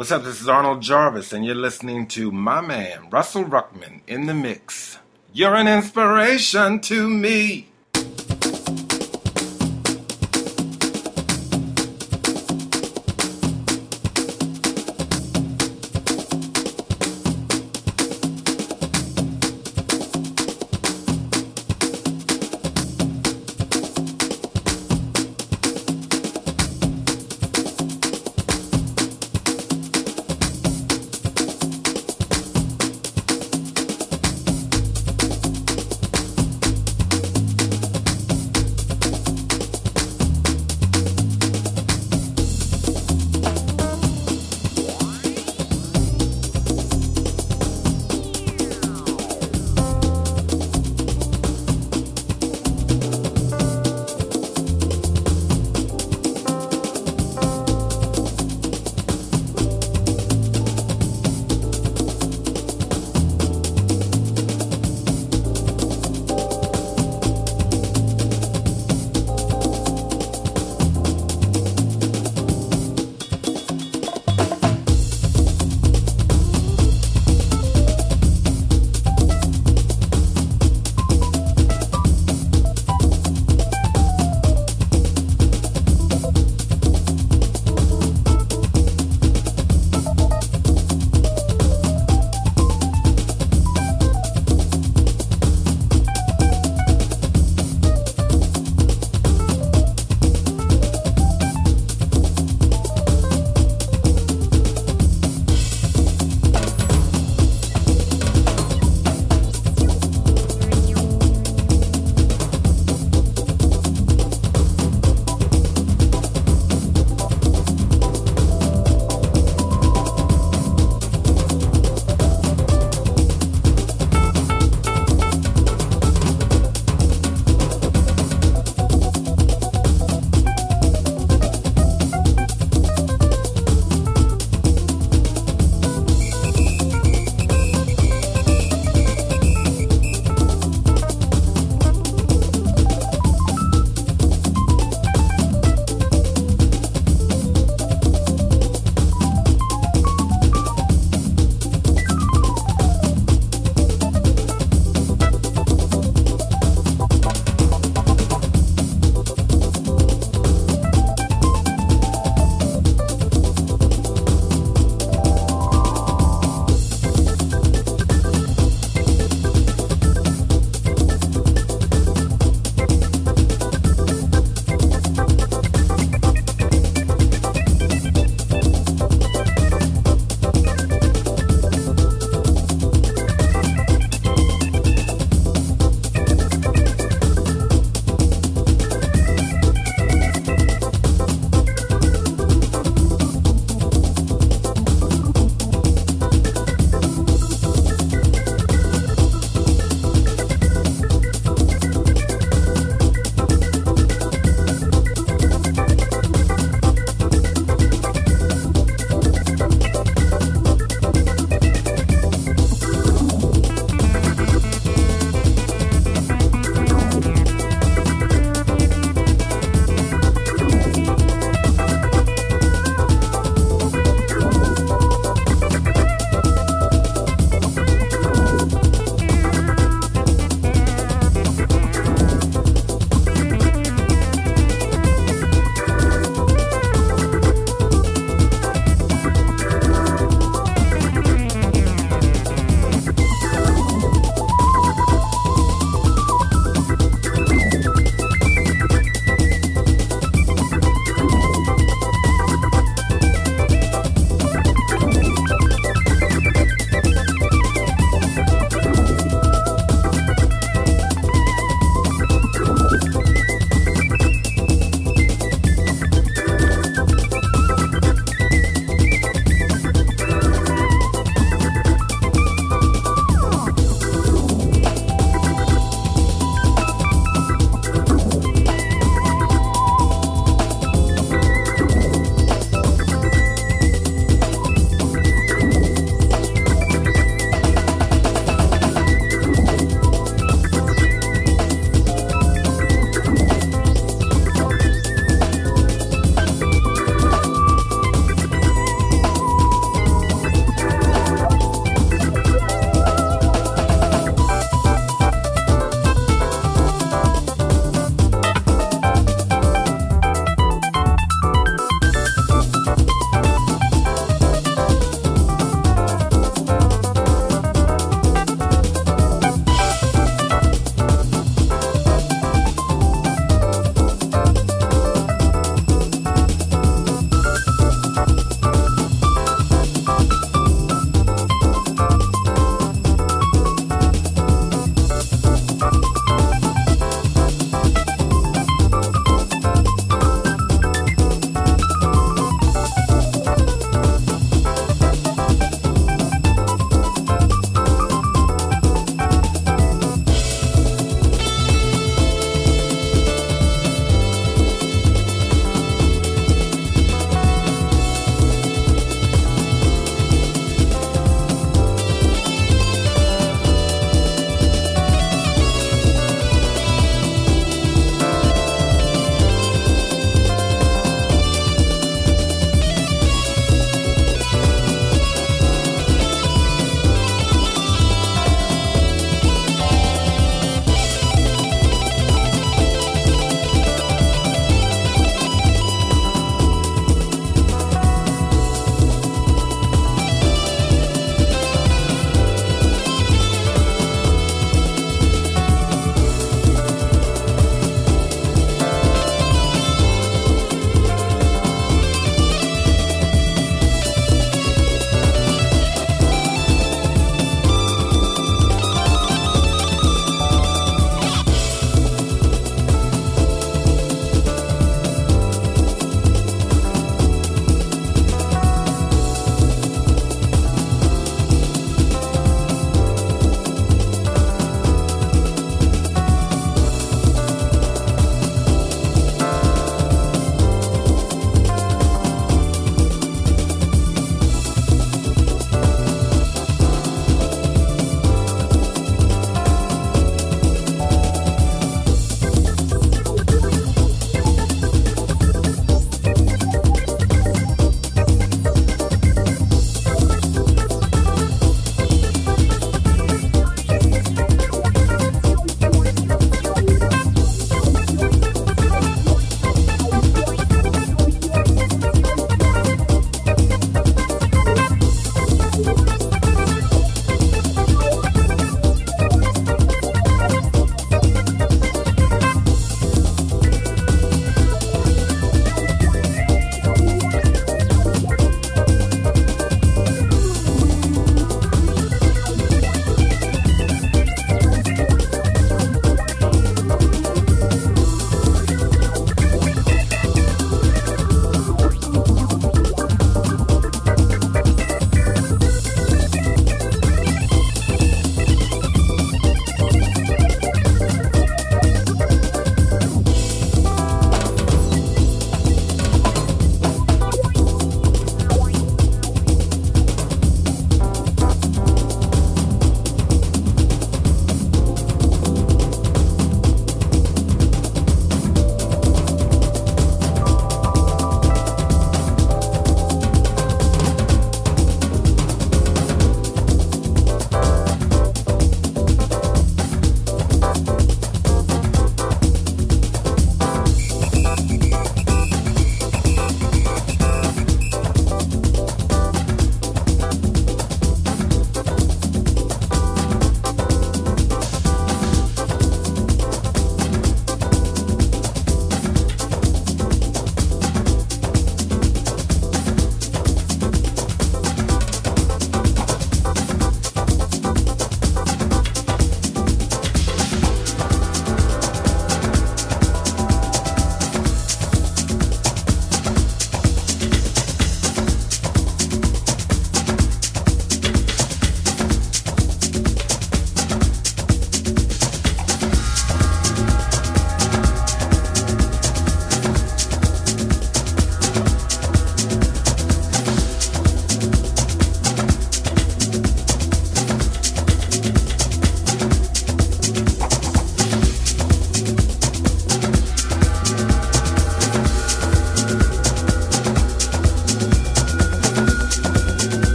What's up? This is Arnold Jarvis, and you're listening to my man, Russell Ruckman, in the mix. You're an inspiration to me.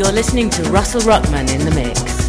You're listening to Russell Ruckman in the mix.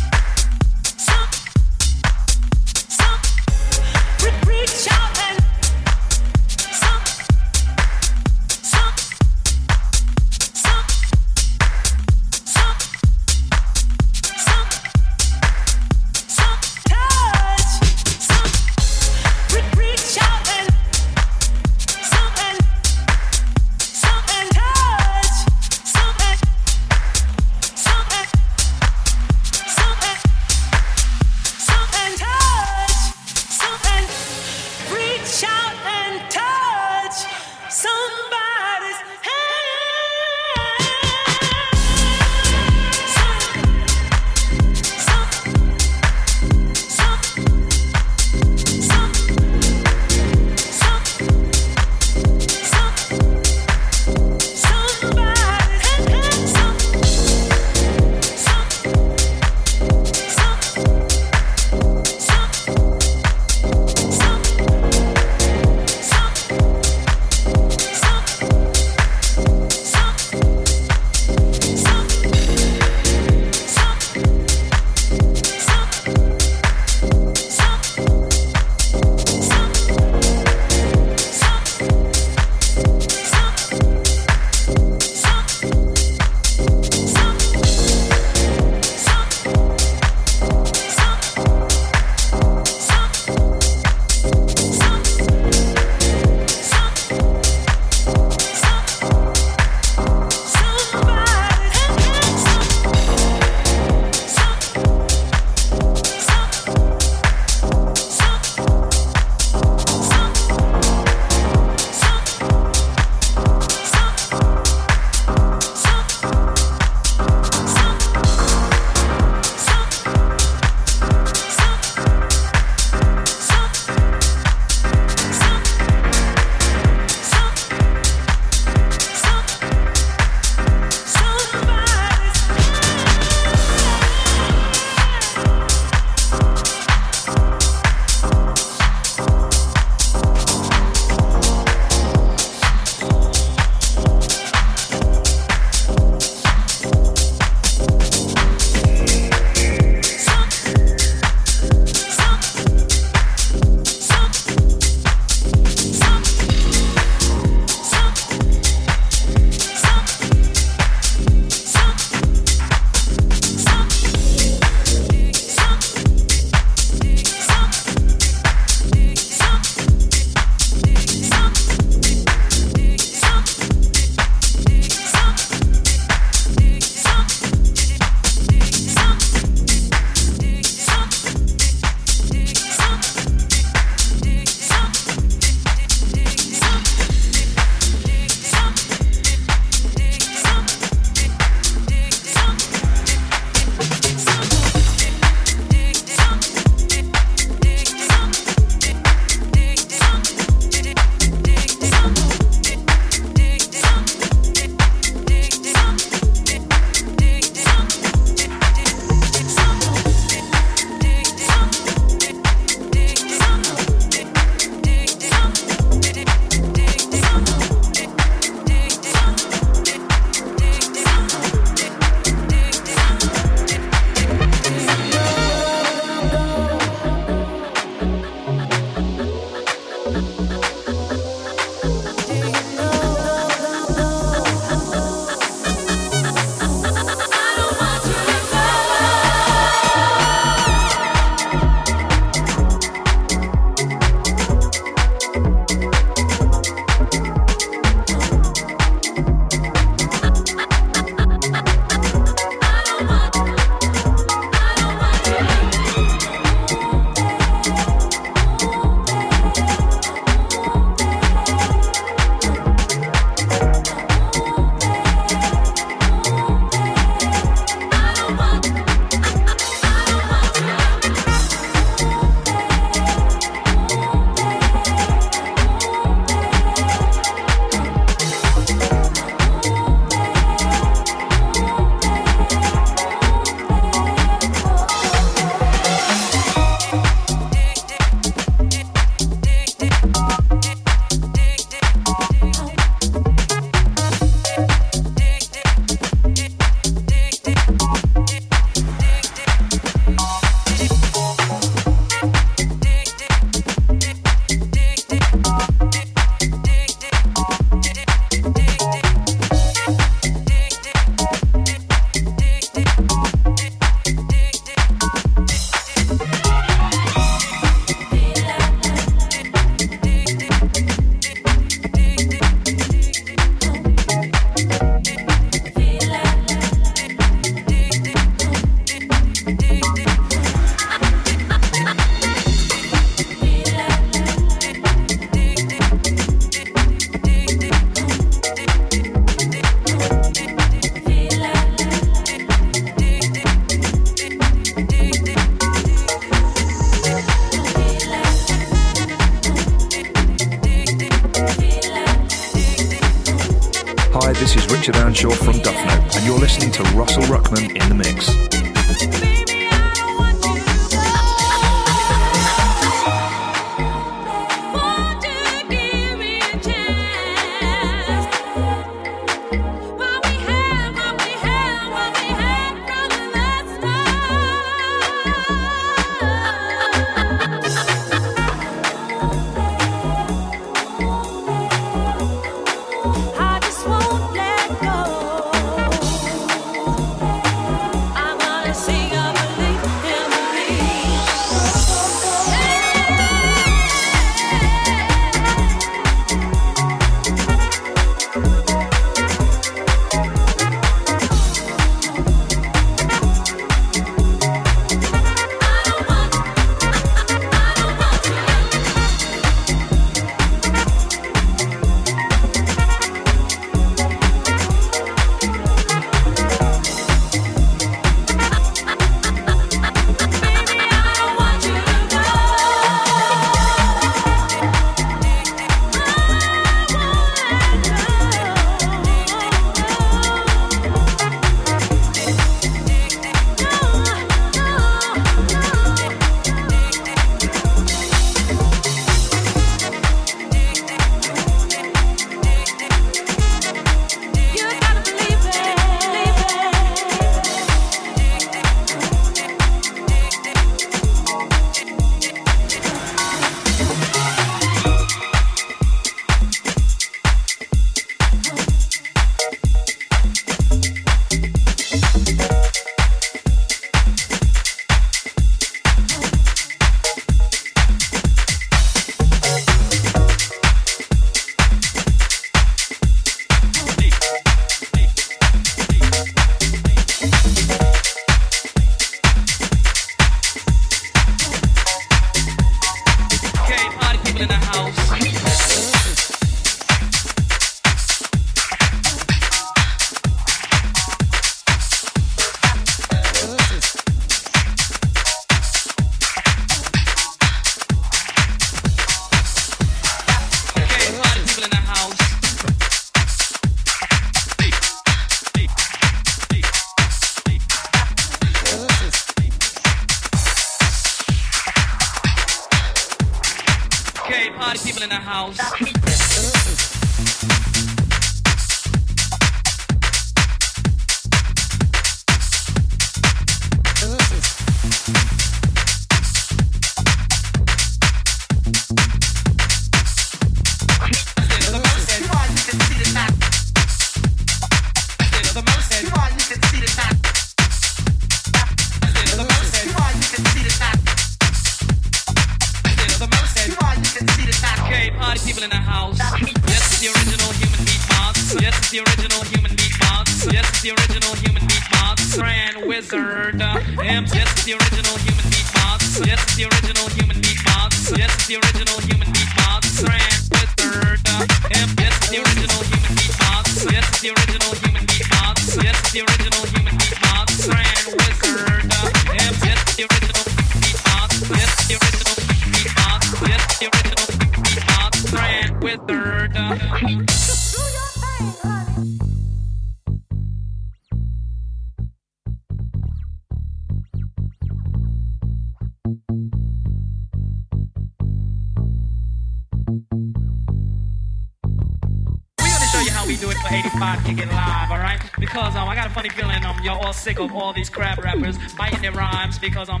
sick of all these crap rappers biting their rhymes because I'm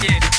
Yeah.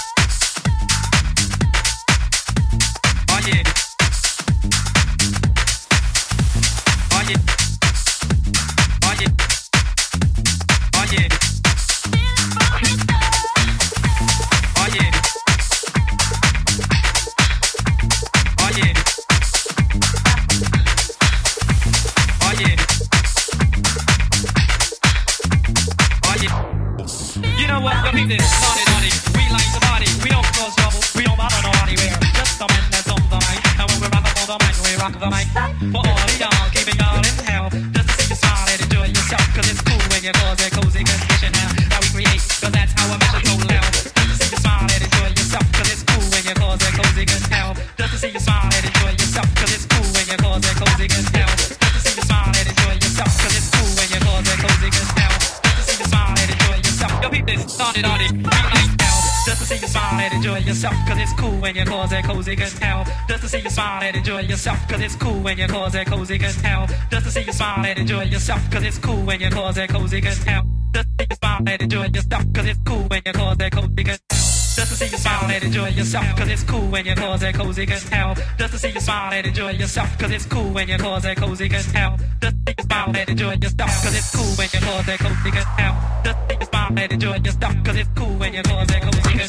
and enjoy yourself, cause it's cool when you cause it cozy as hell. Just to see you smile and enjoy yourself, cause it's cool when you cause it cozy as hell. Just to see you smile and enjoy yourself, cause it's cool when you cause it cozy as hell. Just to see you smile and enjoy yourself, cause it's cool when you cause it cozy as hell. Just to see you smile and enjoy yourself, cause it's cool when you cause it cozy as hell. Just to see you smile and enjoy yourself, cause it's cool when you cause it cozy as hell. Just to see you smile and enjoy yourself, cause it's cool when you cause it cozy as hell.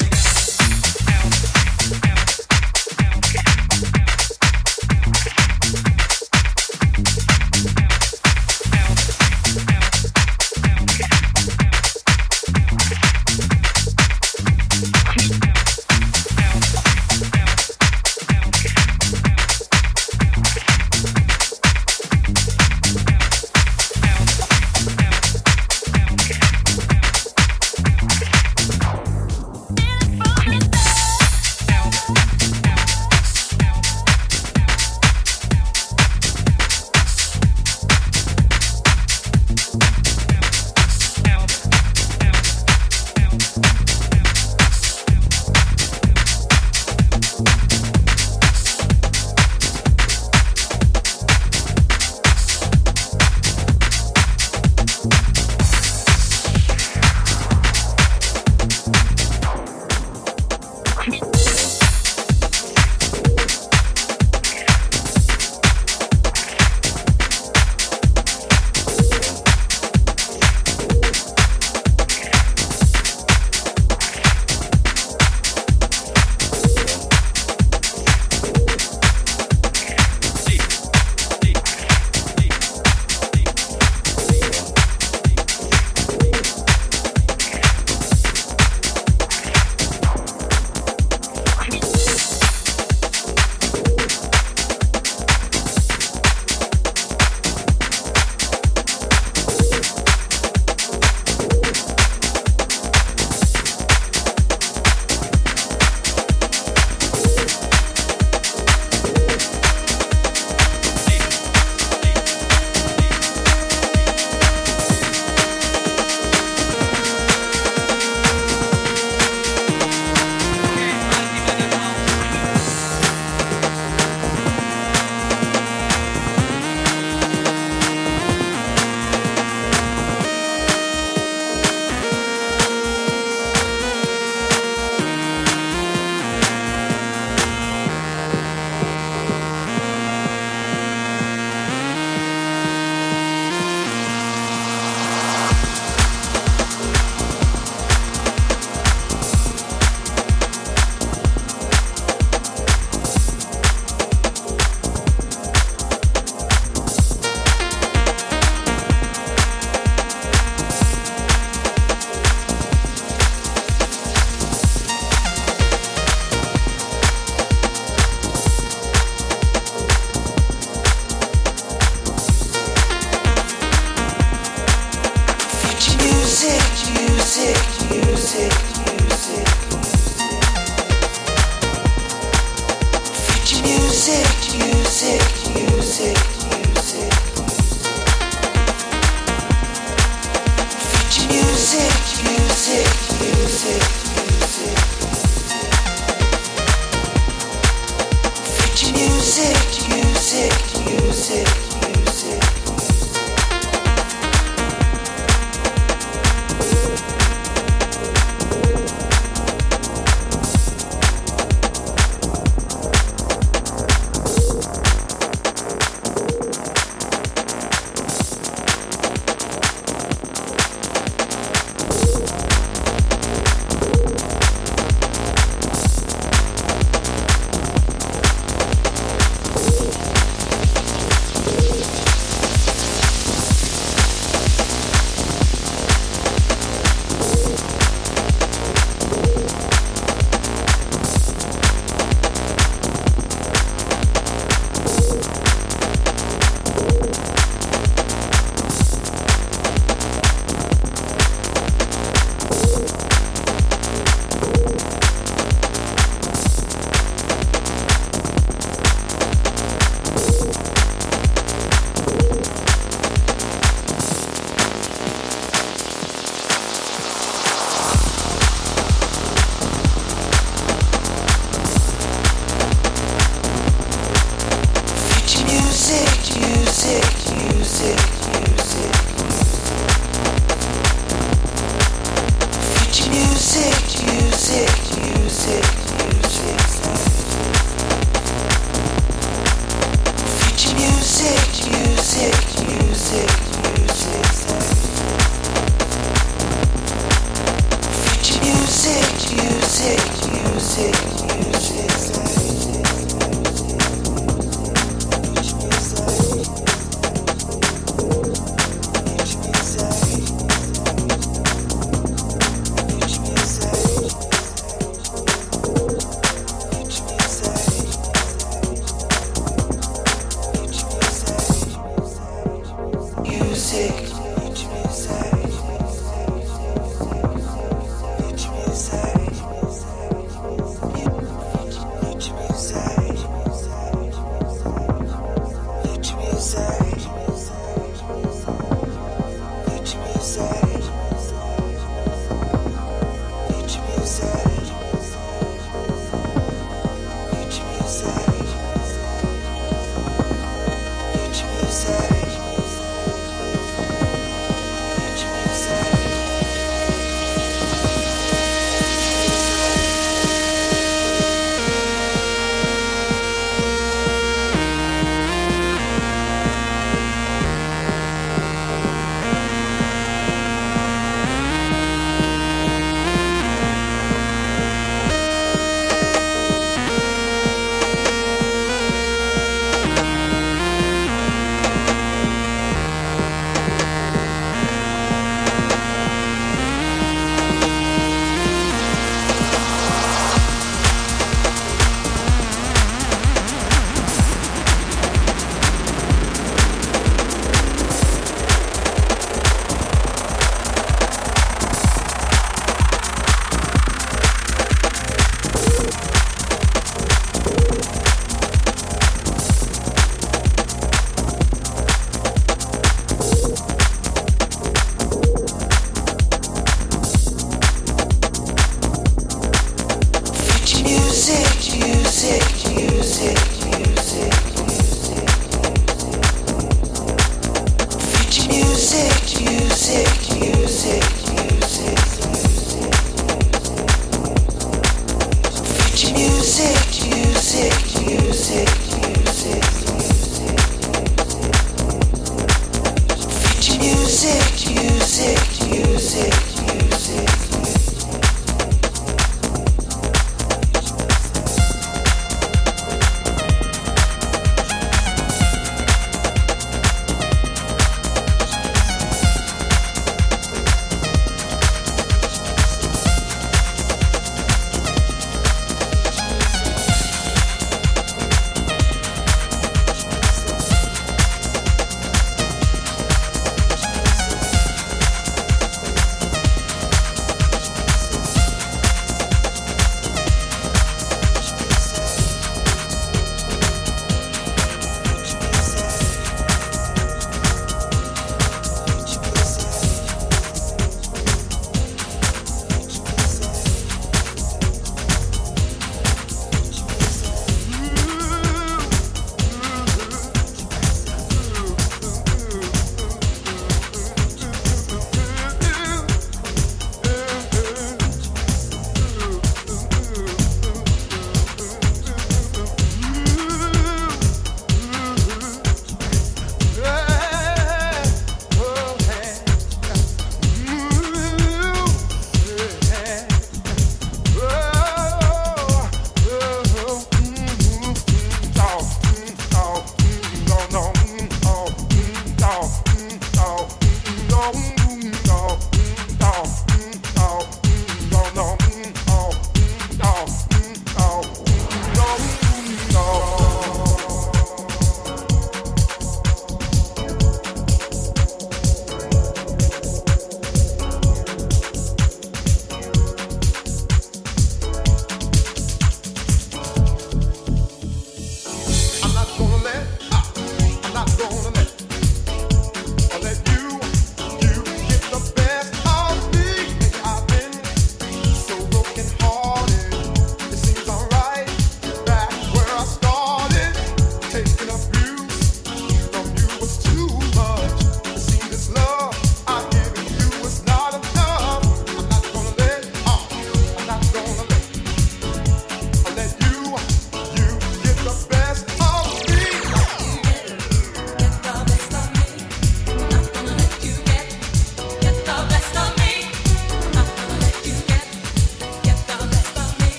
Was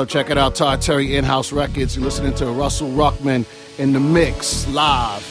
Yo, check it out, Todd Terry In House Records. You're listening to Russell Ruckman in the mix live.